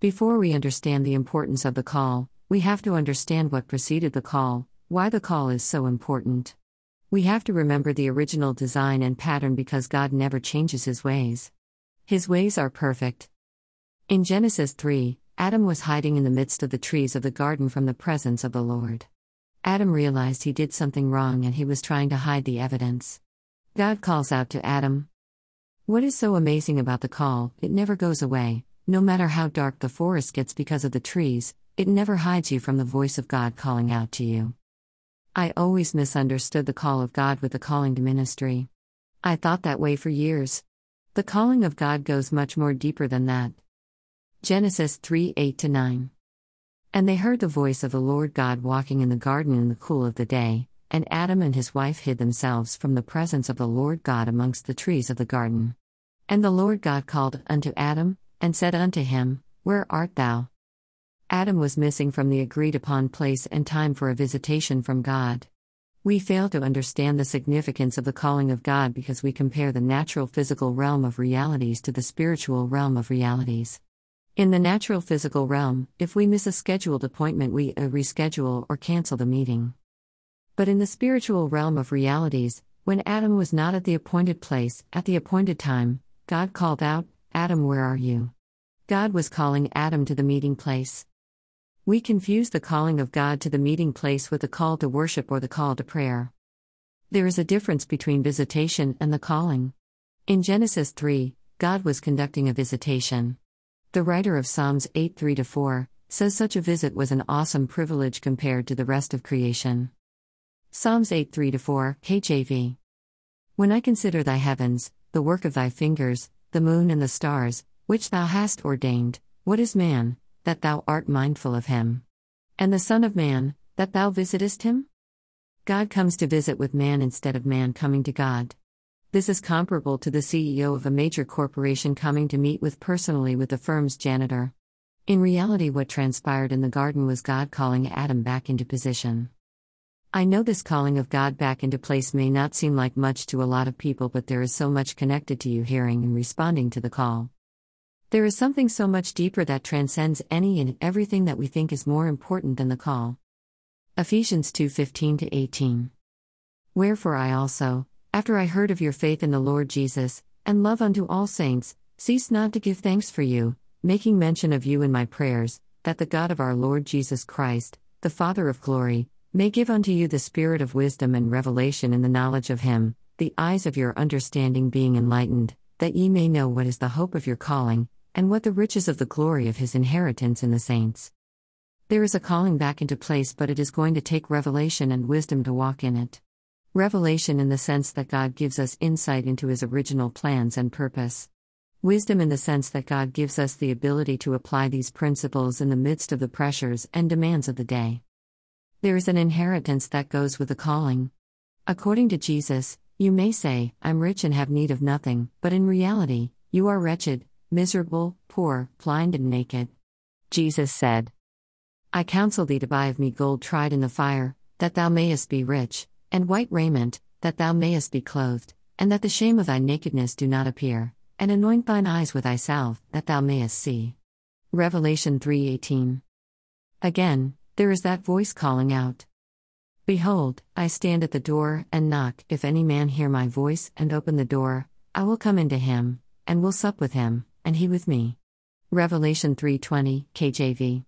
Before we understand the importance of the call, we have to understand what preceded the call, why the call is so important. We have to remember the original design and pattern because God never changes his ways. His ways are perfect. In Genesis 3, Adam was hiding in the midst of the trees of the garden from the presence of the Lord. Adam realized he did something wrong and he was trying to hide the evidence. God calls out to Adam. What is so amazing about the call, it never goes away, no matter how dark the forest gets because of the trees, it never hides you from the voice of God calling out to you. I always misunderstood the call of God with the calling to ministry. I thought that way for years. The calling of God goes much more deeper than that. Genesis 3 8 9. And they heard the voice of the Lord God walking in the garden in the cool of the day, and Adam and his wife hid themselves from the presence of the Lord God amongst the trees of the garden. And the Lord God called unto Adam, and said unto him, Where art thou? Adam was missing from the agreed upon place and time for a visitation from God. We fail to understand the significance of the calling of God because we compare the natural physical realm of realities to the spiritual realm of realities. In the natural physical realm, if we miss a scheduled appointment, we uh, reschedule or cancel the meeting. But in the spiritual realm of realities, when Adam was not at the appointed place, at the appointed time, God called out, Adam, where are you? God was calling Adam to the meeting place. We confuse the calling of God to the meeting place with the call to worship or the call to prayer. There is a difference between visitation and the calling. In Genesis 3, God was conducting a visitation. The writer of Psalms 8 3 4 says such a visit was an awesome privilege compared to the rest of creation. Psalms 8 3 4, KJV. When I consider thy heavens, the work of thy fingers, the moon and the stars, which thou hast ordained, what is man, that thou art mindful of him? And the Son of Man, that thou visitest him? God comes to visit with man instead of man coming to God. This is comparable to the CEO of a major corporation coming to meet with personally with the firm's janitor. In reality, what transpired in the garden was God calling Adam back into position. I know this calling of God back into place may not seem like much to a lot of people, but there is so much connected to you hearing and responding to the call. There is something so much deeper that transcends any and everything that we think is more important than the call. Ephesians 2:15 18. Wherefore I also, after I heard of your faith in the Lord Jesus, and love unto all saints, cease not to give thanks for you, making mention of you in my prayers, that the God of our Lord Jesus Christ, the Father of glory, may give unto you the spirit of wisdom and revelation in the knowledge of him, the eyes of your understanding being enlightened, that ye may know what is the hope of your calling, and what the riches of the glory of his inheritance in the saints. There is a calling back into place, but it is going to take revelation and wisdom to walk in it. Revelation in the sense that God gives us insight into His original plans and purpose. Wisdom in the sense that God gives us the ability to apply these principles in the midst of the pressures and demands of the day. There is an inheritance that goes with the calling. According to Jesus, you may say, I'm rich and have need of nothing, but in reality, you are wretched, miserable, poor, blind, and naked. Jesus said, I counsel thee to buy of me gold tried in the fire, that thou mayest be rich and white raiment, that thou mayest be clothed, and that the shame of thy nakedness do not appear, and anoint thine eyes with thy salve, that thou mayest see. Revelation 3:18. Again, there is that voice calling out. Behold, I stand at the door and knock. If any man hear my voice and open the door, I will come into him, and will sup with him, and he with me. Revelation 3:20, KJV.